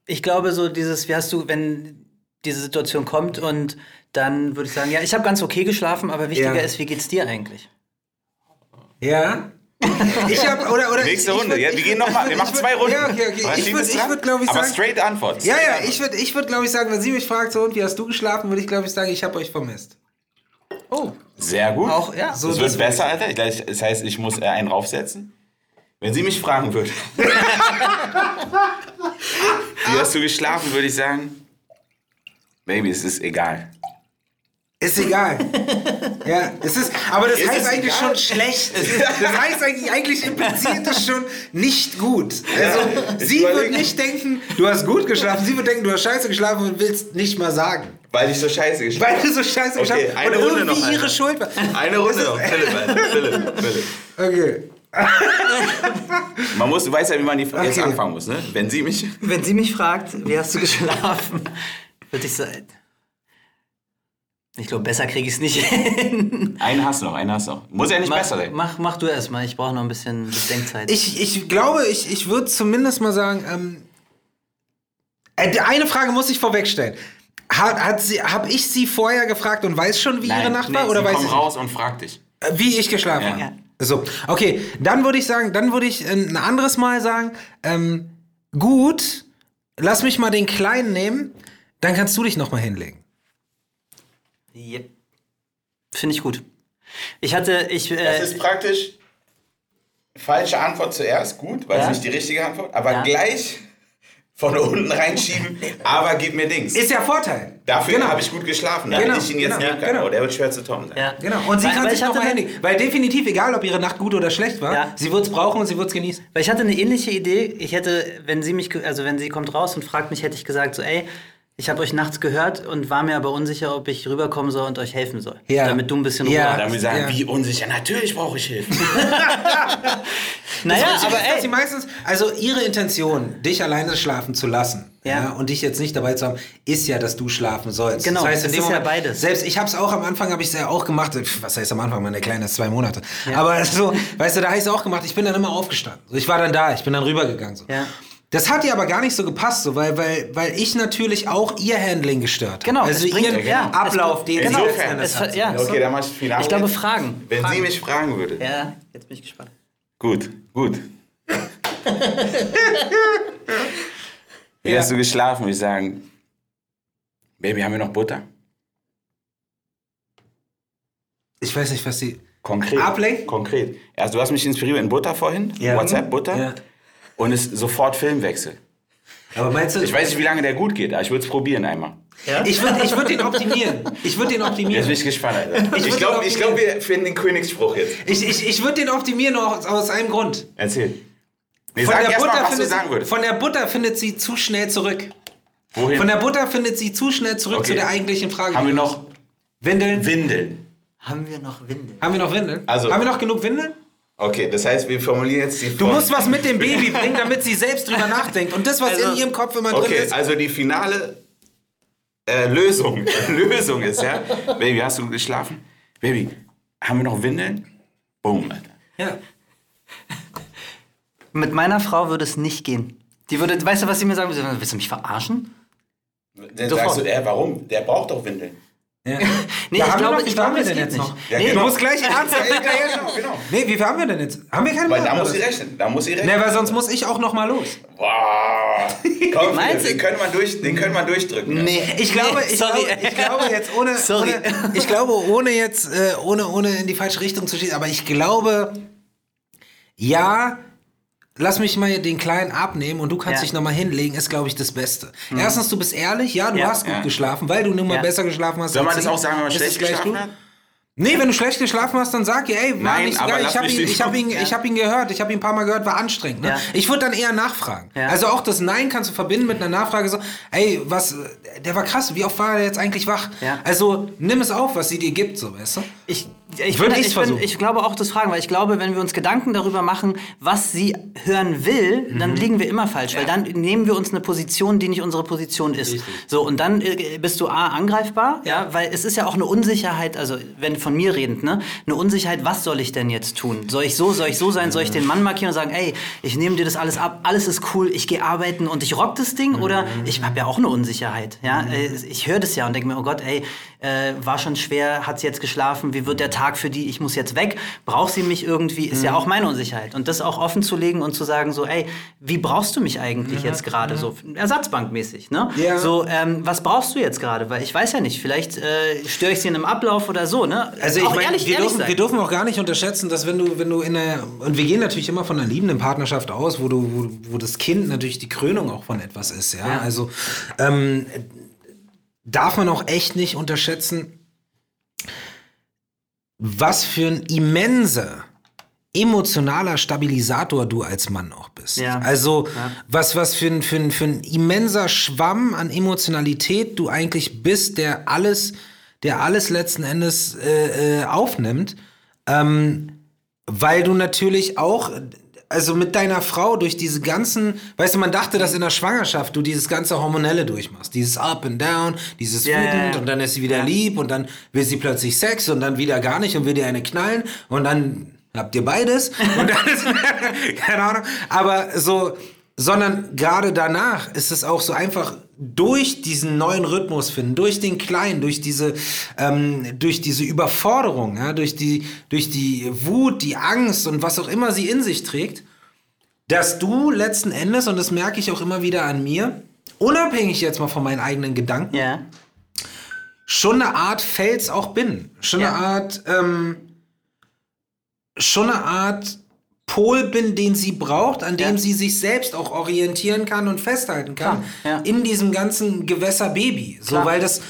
ich glaube so dieses, wie hast du, wenn diese Situation kommt und dann würde ich sagen, ja, ich habe ganz okay geschlafen, aber wichtiger Ja. ist, wie geht's dir eigentlich? ja. Ich habe oder oder Nächste ich, ich Runde. würd- ja, ich wir würd- gehen nochmal. Wir ich machen würd- zwei Runden. Ja, okay, okay. Was Ich würde, ich würde, glaube ich Aber sagen. straight Antwort. Ja, straight ja, Antwort. ich würde, ich würd, glaube ich, sagen, wenn sie mich fragt, so, und wie hast du geschlafen, würde ich, glaube ich, sagen, ich habe euch vermisst. Oh, Sehr gut. auch, ja. So, das wird besser, Alter. Das heißt, ich muss einen draufsetzen. Wenn sie mich fragen würde, wie hast du geschlafen, würde ich sagen, Baby, es ist egal. Ist egal. ja, es ist, aber das Ist heißt eigentlich egal? schon schlecht. Das heißt eigentlich, eigentlich impliziert das schon nicht gut. Also, ich sie wird nicht denken, du hast gut geschlafen. Sie wird denken, du hast scheiße geschlafen und willst nicht mal sagen. Weil ich so scheiße geschlafen Weil du so scheiße Okay, geschlafen eine und Runde irgendwie noch, ihre. Schuld war. Eine Runde noch. Philipp. Philipp, Philipp. Okay. Man muss, du weißt ja, wie man die jetzt Okay. anfangen muss, ne? Wenn sie mich. Wenn sie mich fragt, wie hast du geschlafen, würde ich sagen, ich glaube, besser kriege ich es nicht hin. Einen hast du noch, einen hast du noch. Muss ja nicht Mach, besser sein. mach, mach du erst mal, ich brauche noch ein bisschen Bedenkzeit. Ich, ich glaube, ich, ich würde zumindest mal sagen, ähm, äh, eine Frage muss ich vorwegstellen. Hat, hat sie, habe ich sie vorher gefragt und weiß schon, wie ihre Nacht war? nee, oder sie weiß komm ich raus und frag dich. Äh, Wie ich geschlafen Ja. habe. Ja. So, okay, dann würde ich sagen, dann würde ich äh, ein anderes Mal sagen, ähm, gut, lass mich mal den Kleinen nehmen, dann kannst du dich noch mal hinlegen. Yep. Finde ich gut. Ich hatte, ich, Das äh, ist praktisch falsche Antwort zuerst, gut, weil Ja. es nicht die richtige Antwort, aber Ja. gleich von unten reinschieben, aber gib mir Dings. Ist ja Vorteil. Dafür Genau. habe ich gut geschlafen, Genau, damit ich ihn jetzt genau, nehmen kann. genau. Oh, der wird schwer zu toppen sein. ja. Genau, und sie Weil- kann weil sich ich noch mal hatte- hinlegen. Weil definitiv, egal ob ihre Nacht gut oder schlecht war, Ja. sie wird es brauchen und sie wird es genießen. Weil ich hatte eine ähnliche Idee. Ich hätte, wenn sie mich, also wenn sie kommt raus und fragt mich, hätte ich gesagt so, ey, ich habe euch nachts gehört und war mir aber unsicher, ob ich rüberkommen soll und euch helfen soll. Ja. Damit du ein bisschen Ruhe Ja. hast. Dann wir sagen, Ja. wie unsicher, natürlich brauche ich Hilfe. Naja, aber ist, dass sie ey, meistens, also ihre Intention, dich alleine schlafen zu lassen ja. Ja. und dich jetzt nicht dabei zu haben, ist ja, dass du schlafen sollst. Genau, in es dem ist ja beides. Selbst ich habe es auch am Anfang, habe ich es ja auch gemacht. Was heißt am Anfang? Meine Kleine ist zwei Monate. Aber so, weißt du, da habe ich es auch gemacht. Ich bin dann immer aufgestanden. So, ich war dann da, ich bin dann rübergegangen. So. Ja. Das hat ihr aber gar nicht so gepasst, so, weil, weil, weil ich natürlich auch ihr Handling gestört habe. Genau, Also es bringt- ihren ja, Ablauf, den genau, sie Endes es- hat. ja. Okay, dann mach ich das Finale. ich glaube. Fragen. Wenn Fragen. sie mich fragen würde. Ja, jetzt bin ich gespannt. Gut, gut. Wie hast du geschlafen? Würde ich sagen, Baby, haben wir noch Butter? Ich weiß nicht, was sie. Konkret. Ablenken? Konkret. Also du hast mich inspiriert in Butter vorhin, Ja. WhatsApp Butter, Ja. Und es ist sofort Filmwechsel. Aber meinst du, Ich weiß nicht, wie lange der gut geht, aber ich würde es probieren einmal. ich würde ich würd den optimieren. Ich würde den Jetzt optimieren. bin ich gespannt, Alter. Ich Ich glaube, glaub, wir finden den Königsspruch jetzt. Ich, ich, ich würde den optimieren aus, aus einem Grund. Erzähl. Nee, Von sag der, erst mal, Butter was du findet sagen sie, würdest. von der Butter findet sie zu schnell zurück. Wohin? Von der Butter findet sie zu schnell zurück Okay. zu der eigentlichen Frage. Haben wir noch Windeln? Windeln? Haben wir noch Windeln? Haben wir noch Windeln? Also- Haben wir noch genug Windeln? Okay, das heißt, wir formulieren jetzt die Du Form- musst was mit dem Baby bringen, damit sie selbst drüber nachdenkt. Und das, was Also- in ihrem Kopf immer drin Okay, ist. also die finale äh, Lösung, Lösung ist, ja, Baby, hast du geschlafen? Baby, haben wir noch Windeln? Boom, Alter. Ja. Mit meiner Frau würde es nicht gehen. Die würde, weißt du, was sie mir sagen würde? Willst du mich verarschen? Dann Sofort. sagst du, äh, warum? Der braucht doch Windeln. Ja. Nee, Ja, ich glaube, noch- ich wie viel haben glaube, wir es denn geht jetzt nicht. noch? Ja, nee, genau. du musst gleich ernst hinterher Genau, genau. Nee, wie viel haben wir denn jetzt? Haben wir keine Weil da muss sie rechnen. Da muss sie rechnen. Nee, weil sonst muss ich auch noch mal los. Boah. Komm, Meinst den können wir durch, den können wir durchdrücken. Nee, Ich glaube, nee, ich, sorry. glaube, ich glaube jetzt ohne, Sorry. ohne ich glaube ohne jetzt äh, ohne ohne in die falsche Richtung zu schießen, aber ich glaube ja, lass mich mal den kleinen abnehmen und du kannst Ja. dich noch mal hinlegen, ist glaube ich das Beste. Erstens, du bist ehrlich, ja, du Ja. hast gut Ja. geschlafen, weil du nun mal Ja. besser geschlafen hast. Soll man als das auch sagen, wenn man schlecht geschlafen gut? hat? Nee, wenn du schlecht geschlafen hast, dann sag ihr, ey, war Nein, nicht geil. Ich habe ihn, ich hab ihn, ich hab ihn gehört, ich habe ihn ein paar Mal gehört, war anstrengend. Ne? Ja. Ich würde dann eher nachfragen. Ja. Also auch das Nein kannst du verbinden mit einer Nachfrage so, ey, was, der war krass, wie oft war er jetzt eigentlich wach? Ja. Also nimm es auf, was sie dir gibt, so, weißt du? Ich, ich, Würde ich, bin, ich glaube auch das Fragen, weil ich glaube, wenn wir uns Gedanken darüber machen, was sie hören will, Mhm. dann liegen wir immer falsch, weil dann nehmen wir uns eine Position, die nicht unsere Position ist. So und dann äh, bist du a angreifbar, ja. weil es ist ja auch eine Unsicherheit, also wenn von mir redend, ne, eine Unsicherheit, was soll ich denn jetzt tun? Soll ich so, soll ich so sein, soll ich den Mann markieren und sagen, ey, ich nehme dir das alles ab, alles ist cool, ich gehe arbeiten und ich rock das Ding Mhm. oder ich habe ja auch eine Unsicherheit, ja, Äh, ich höre das ja und denke mir, oh Gott, ey, äh, war schon schwer, hat sie jetzt geschlafen, wie wird der Tag für die, ich muss jetzt weg, braucht sie mich irgendwie, ist ja Mhm. auch meine Unsicherheit. Und das auch offen zu legen und zu sagen, so, ey, wie brauchst du mich eigentlich jetzt gerade so, ersatzbankmäßig, ne? Mhm. Ja. So, ähm, was brauchst du jetzt gerade? Weil ich weiß ja nicht, vielleicht äh, störe ich sie in einem Ablauf oder so, ne? Also ich Auch meine, ehrlich- wir, ehrlich dürfen, wir dürfen auch gar nicht unterschätzen, dass wenn du, wenn du in einer, und wir gehen natürlich immer von einer liebenden Partnerschaft aus, wo du, wo, wo das Kind natürlich die Krönung auch von etwas ist, ja. Ja. Also ähm, darf man auch echt nicht unterschätzen, was für ein immenser emotionaler Stabilisator du als Mann auch bist. Ja. Also Ja. was, was für ein, für, ein, für ein immenser Schwamm an Emotionalität du eigentlich bist, der alles, der alles letzten Endes äh, äh, aufnimmt, ähm, weil du natürlich auch, also mit deiner Frau durch diese ganzen, weißt du, man dachte, dass in der Schwangerschaft du dieses ganze Hormonelle durchmachst, dieses Up and Down, dieses Ja, wütend und dann ist sie wieder lieb und dann will sie plötzlich Sex und dann wieder gar nicht und will dir eine knallen und dann habt ihr beides. Und dann ist, keine Ahnung, aber so, sondern gerade danach ist es auch so einfach durch diesen neuen Rhythmus finden, durch den Kleinen, durch diese, ähm, durch diese Überforderung, ja, durch die, durch die Wut, die Angst und was auch immer sie in sich trägt, dass du letzten Endes, und das merke ich auch immer wieder an mir, unabhängig jetzt mal von meinen eigenen Gedanken, ja. schon eine Art Fels auch bin. Schon Ja. eine Art, ähm, schon eine Art Pol bin, den sie braucht, an dem Ja. sie sich selbst auch orientieren kann und festhalten kann. Klar, ja. In diesem ganzen Gewässer Baby. So, Klar. weil das,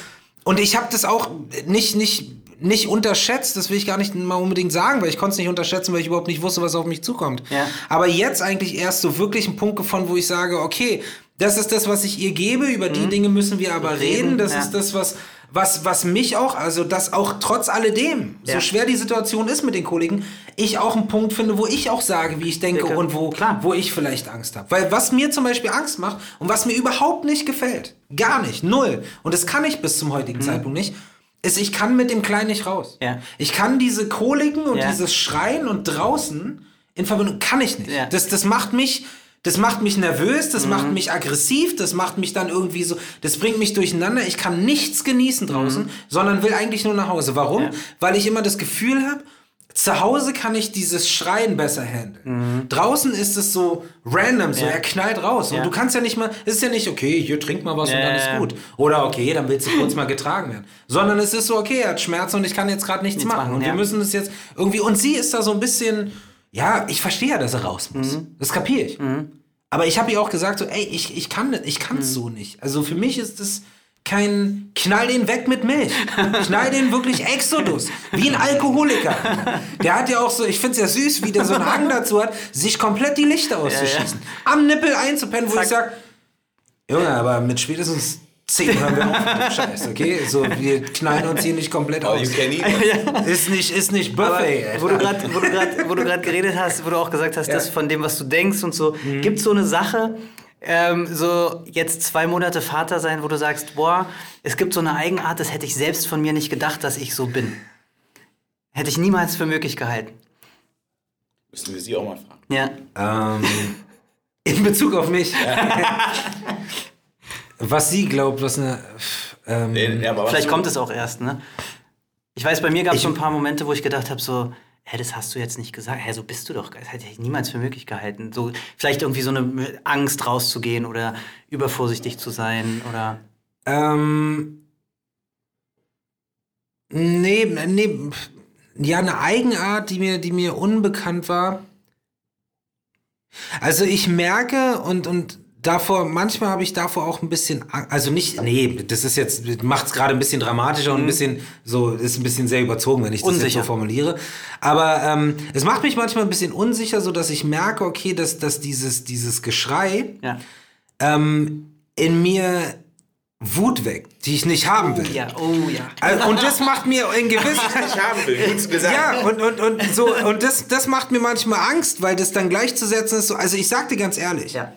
und ich habe das auch nicht, nicht, nicht unterschätzt, das will ich gar nicht mal unbedingt sagen, weil ich konnte es nicht unterschätzen, weil ich überhaupt nicht wusste, was auf mich zukommt. Ja. Aber jetzt eigentlich erst so wirklich einen Punkt gefunden, wo ich sage, okay, das ist das, was ich ihr gebe, über die Dinge müssen wir aber reden, Reden, das ist das, was, was, was mich auch, also das auch trotz alledem, so Ja. schwer die Situation ist mit den Kollegen, ich auch einen Punkt finde, wo ich auch sage, wie ich denke Dicke. und wo, Klar. wo ich vielleicht Angst habe. Weil was mir zum Beispiel Angst macht und was mir überhaupt nicht gefällt, gar nicht, null, und das kann ich bis zum heutigen Zeitpunkt nicht, ist, ich kann mit dem Kleinen nicht raus. Mhm. Ja. Ich kann diese Koliken und Ja. dieses Schreien und draußen in Verbindung, kann ich nicht. Das, das macht mich... Das macht mich nervös, das Mhm. macht mich aggressiv, das macht mich dann irgendwie so, das bringt mich durcheinander. Ich kann nichts genießen draußen, sondern will eigentlich nur nach Hause. Warum? Mhm. Ja. Weil ich immer das Gefühl habe, zu Hause kann ich dieses Schreien besser handeln. Draußen ist es so random, so Mhm. Ja. er knallt raus. Und Ja. du kannst ja nicht mal, es ist ja nicht, okay, hier trink mal was und Ja, dann ja, ist gut. Oder okay, dann willst du kurz mal getragen werden. Sondern es ist so, okay, er hat Schmerzen und ich kann jetzt gerade nichts, Nichts machen. machen, Und wir müssen es jetzt irgendwie, und sie ist da so ein bisschen, ja, ich verstehe ja, dass er raus muss. Mhm. Das kapiere ich. Aber ich habe ihr auch gesagt, so, ey, ich, ich kann ich Mhm. kann's so nicht. Also für mich ist es kein Knall den weg mit Milch. Knall den wirklich Exodus. Wie ein Alkoholiker. Der hat ja auch so, ich find's ja süß, wie der so einen Hang dazu hat, sich komplett die Lichter auszuschießen. Am Nippel einzupennen, wo ich sag, Junge, aber mit spätestens 10 hören wir auf mit dem Scheiß, okay? So, wir knallen uns hier nicht komplett Oh, aus. you can eat. Ist nicht, ist nicht Aber Buffet. wo du gerade wo du grad- wo du gerade geredet hast, wo du auch gesagt hast, Ja. das von dem, was du denkst und so. Gibt so eine Sache, ähm, so jetzt zwei Monate Vater sein, wo du sagst, boah, es gibt so eine Eigenart, das hätte ich selbst von mir nicht gedacht, dass ich so bin. Hätte ich niemals für möglich gehalten. Müssen wir sie auch mal fragen. Ja. Ähm, in Bezug auf mich. was sie glaubt, was eine. Ähm, Nee, ja, aber Vielleicht kommt es auch erst, ne? Ich weiß, bei mir gab es so ein paar Momente, wo ich gedacht habe, so, hä, das hast du jetzt nicht gesagt. Hä, so bist du doch. Das hätte ich niemals für möglich gehalten. So, vielleicht irgendwie so eine Angst rauszugehen oder übervorsichtig zu sein oder. Ähm. Nee, nee. Ja, eine Eigenart, die mir, die mir unbekannt war. Also ich merke und, und davor, manchmal habe ich davor auch ein bisschen, also nicht, nee, das ist jetzt, macht es gerade ein bisschen dramatischer und ein bisschen, so, ist ein bisschen sehr überzogen, wenn ich das jetzt Unsicher. so formuliere. Aber ähm, es macht mich manchmal ein bisschen unsicher, so dass ich merke, okay, dass, dass dieses, dieses Geschrei Ja. ähm, in mir Wut weckt, die ich nicht haben will. Ja, oh ja. Also, und das macht mir in gewisser Ich haben will, gut's gesagt. ja, und, und, und so, und das, das macht mir manchmal Angst, weil das dann gleichzusetzen ist. So, also ich sag dir ganz ehrlich, Ja.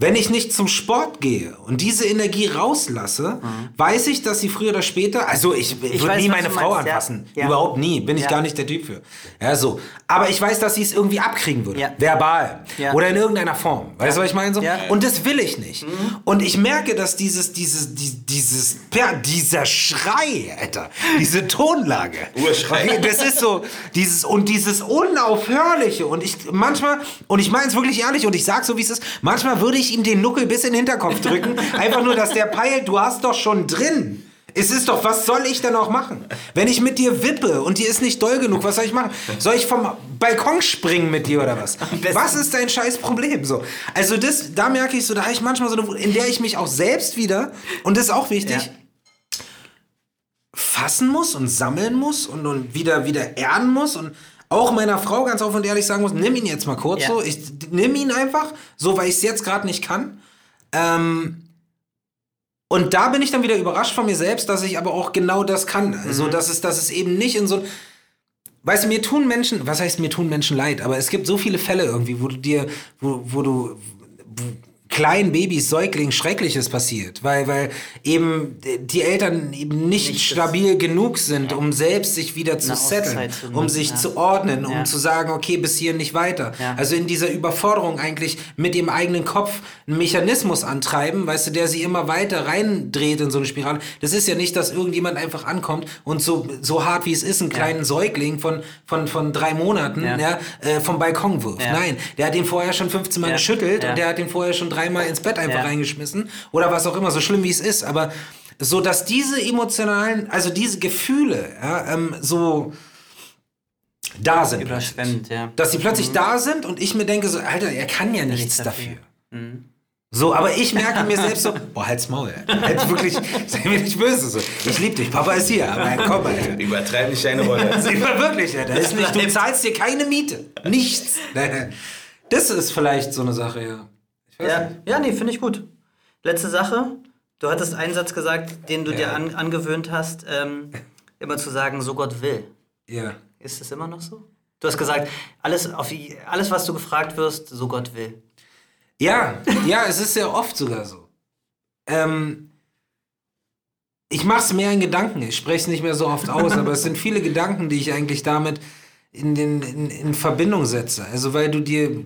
Wenn ich nicht zum Sport gehe und diese Energie rauslasse, weiß ich, dass sie früher oder später, also ich, Mhm. Ich würde nie meine Frau meinst, anfassen. Ja. Überhaupt nie. Bin ich Ja. gar nicht der Typ für. Ja, so. Aber ich weiß, dass sie es irgendwie abkriegen würde. Ja. Verbal. Ja. Oder in irgendeiner Form. Weißt du, was ich meine? So? Ja. Mhm. Und das will ich nicht. Und ich merke, dass dieses, dieses, die- dieses, ja, dieser Schrei, Alter, diese Tonlage. Urschrei. Das ist so, dieses, und dieses Unaufhörliche. Und ich, manchmal, und ich meine es wirklich ehrlich, und ich sag so, wie es ist, manchmal würde ich ihm den Nuckel bis in den Hinterkopf drücken. einfach nur, dass der peilt, du hast doch schon drin. Es ist doch, was soll ich denn auch machen? Wenn ich mit dir wippe und dir ist nicht doll genug, was soll ich machen? Soll ich vom Balkon springen mit dir oder was? Was ist dein scheiß Problem? So. Also das, da merke ich so, da habe ich manchmal so eine Wut, in der ich mich auch selbst wieder, und das ist auch wichtig, Ja. fassen muss und sammeln muss und, und wieder, wieder erden muss und auch meiner Frau ganz offen und ehrlich sagen muss, nimm ihn jetzt mal kurz Ja. so, ich nimm ihn einfach, so weil ich es jetzt gerade nicht kann. Ähm, und da bin ich dann wieder überrascht von mir selbst, dass ich aber auch genau das kann. Also, Mhm. dass, es, dass es eben nicht in so Weißt du, mir tun Menschen, was heißt mir tun Menschen leid, aber es gibt so viele Fälle irgendwie, wo du dir, wo, wo du kleinen Babys, Säuglingen Schreckliches passiert, weil, weil eben die Eltern eben nicht, Nicht stabil genug sind, um selbst sich wieder zu setteln, um sich ja. zu ordnen, um Ja. zu sagen, okay, bis hier nicht weiter. Ja. Also in dieser Überforderung eigentlich mit ihrem eigenen Kopf einen Mechanismus antreiben, weißt du, der sie immer weiter reindreht in so eine Spirale. Das ist ja nicht, dass irgendjemand einfach ankommt und so, so hart wie es ist, einen kleinen Säugling von, von, von drei Monaten Ja. ja. äh, vom Balkon wirft. Ja. Nein, der hat den vorher schon 15 Mal Ja. geschüttelt Ja. und der hat den vorher schon dreimal ins Bett einfach Ja. reingeschmissen oder was auch immer, so schlimm wie es ist. Aber so, dass diese emotionalen, also diese Gefühle ja, ähm, so da sind. Überschwemmt, ja. Dass sie plötzlich da sind und ich mir denke so, Alter, er kann ja nichts dafür. dafür. So, aber ich merke mir selbst so, boah, halt's Maul, Alter. Halt wirklich, sei mir nicht böse so. Ich lieb dich, Papa ist hier, aber komm, Alter. Übertreib nicht deine Rolle. Wirklich, Alter. Das ist nicht, du zahlst dir keine Miete. Nichts. Das ist vielleicht so eine Sache, ja. Ja, ja nee, finde ich gut. Letzte Sache. Du hattest einen Satz gesagt, den du dir Ja. an, angewöhnt hast, ähm, immer zu sagen, so Gott will. Ja. Ist es immer noch so? Du hast gesagt, alles, auf, alles, was du gefragt wirst, so Gott will. Ja, ja, es ist sehr oft sogar so. Ähm, ich mache es mehr in Gedanken. Ich spreche es nicht mehr so oft aus, aber es sind viele Gedanken, die ich eigentlich damit in, den, in, in Verbindung setze. Also weil du dir,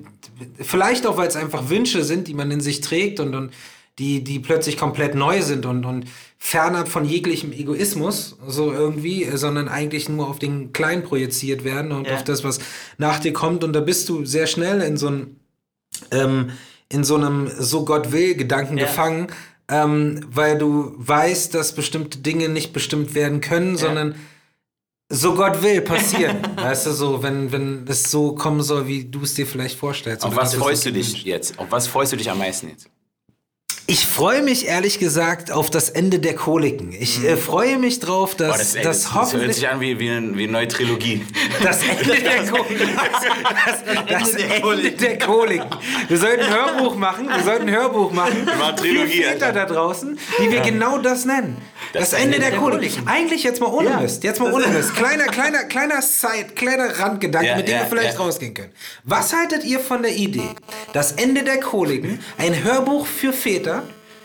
vielleicht auch, weil es einfach Wünsche sind, die man in sich trägt und, und die, die plötzlich komplett neu sind und, und fernab von jeglichem Egoismus, so irgendwie, sondern eigentlich nur auf den Kleinen projiziert werden und Ja. auf das, was nach dir kommt. Und da bist du sehr schnell in so ein ähm, in so einem so Gott will Gedanken Ja. gefangen, ähm, weil du weißt, dass bestimmte Dinge nicht bestimmt werden können, sondern so Gott will passieren. weißt du, so, wenn, wenn es so kommen soll, wie du es dir vielleicht vorstellst. Auf was freust du dich jetzt? Auf was freust du dich am meisten jetzt? Ich freue mich ehrlich gesagt auf das Ende der Koliken. Ich äh, freue mich drauf, dass Boah, das, ey, das, das, das hört hoffentlich sich an wie, wie, eine, wie eine neue Trilogie. das Ende der Koliken. Das, das Ende der Koliken. Wir sollten ein Hörbuch machen. Wir sollten ein Hörbuch machen. machen Trilogie, Väter da draußen, die wir genau das nennen. Das, Ende der, Koliken. Eigentlich jetzt mal ohne Ja. Mist. Jetzt mal ohne Mist. Kleiner, kleiner, kleiner Side, kleiner Randgedanke, Ja, mit dem ja, wir vielleicht ja. rausgehen können. Was haltet ihr von der Idee? Das Ende der Koliken, ein Hörbuch für Väter,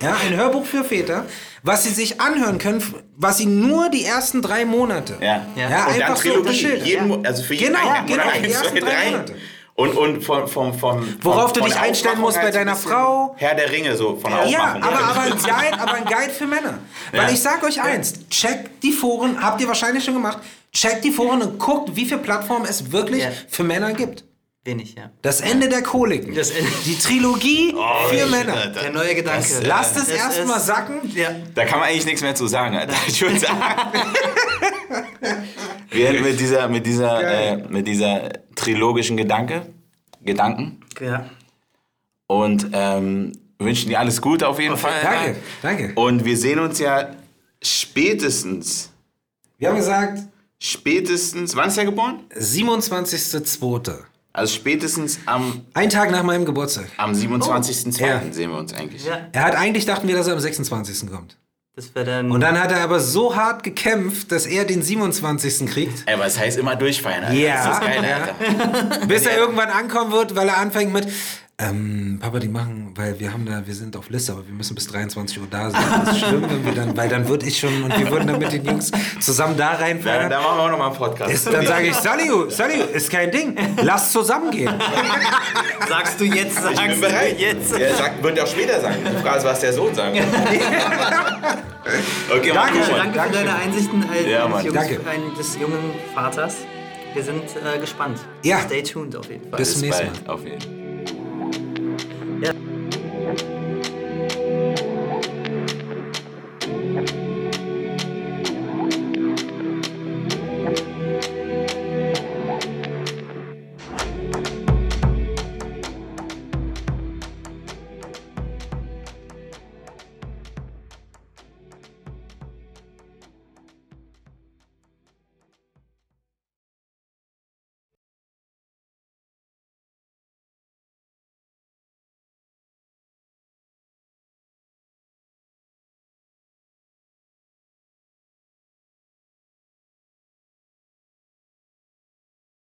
ja, ein Hörbuch für Väter, was sie sich anhören können, was sie nur die ersten drei Monate. Ja. Ja. Ja, Und dann einfach so Trilogie. beschildern. jeden, also für jeden Genau, einen genau, Monat die ersten drei drei. Monate. Und, und von, vom, vom, Worauf du dich einstellen musst bei so ein deiner Frau. Herr der Ringe, so von der Ja, aber, aber, ein Guide, aber ein Guide für Männer. Weil Ja. ich sag euch eins, checkt die Foren, habt ihr wahrscheinlich schon gemacht, checkt die Foren und guckt, wie viele Plattformen es wirklich Ja. für Männer gibt. Wenig, ja. Das Ende der Koliken. Das Ende- Die Trilogie Oh, für Männer. Der neue Gedanke. Das, äh, Lasst es erstmal sacken. Ja. Da kann man eigentlich nichts mehr zu sagen, Alter. Ich würde sagen. Wir enden mit dieser, mit dieser, äh, mit dieser trilogischen Gedanke, Gedanken. ja. Und ähm, wünschen dir alles Gute auf jeden Fall. Danke, danke. Und wir sehen uns ja spätestens, Wir haben gesagt, spätestens, wann ist er geboren? 27.02. Also spätestens am, Ein Tag nach meinem Geburtstag. am 27.02. Ja. sehen wir uns eigentlich. Ja, Er hat eigentlich dachten wir, dass er am 26. kommt. das wäre dann. Und dann hat er aber so hart gekämpft, dass er den 27. kriegt, Ey, aber es heißt immer durchfeiern, Alter. Ja. Das ist geil, Alter. bis er irgendwann ankommen wird, weil er anfängt mit ähm, Papa, die machen, weil wir haben da, wir sind auf Liste, aber wir müssen bis 23 Uhr da sein. Das ist schlimm, wenn wir dann, weil dann würde ich schon und wir würden dann mit den Jungs zusammen da reinfahren. da machen wir auch nochmal einen Podcast. Ist, dann sage ich, Saliu, Saliu, ist kein Ding. Lass zusammengehen. sagst du jetzt, sagst ich bin du bereit. jetzt. Der sagt, wird ja auch später sagen. Die Frage ist, was der Sohn sagt. okay, mach Danke, Mann. Danke für deine Einsichten als, Ja, eines Mann. Jungs, Danke. des jungen Vaters. Wir sind äh, gespannt. Ja. Stay tuned auf jeden Fall. Bis zum nächsten Mal. Auf jeden Fall.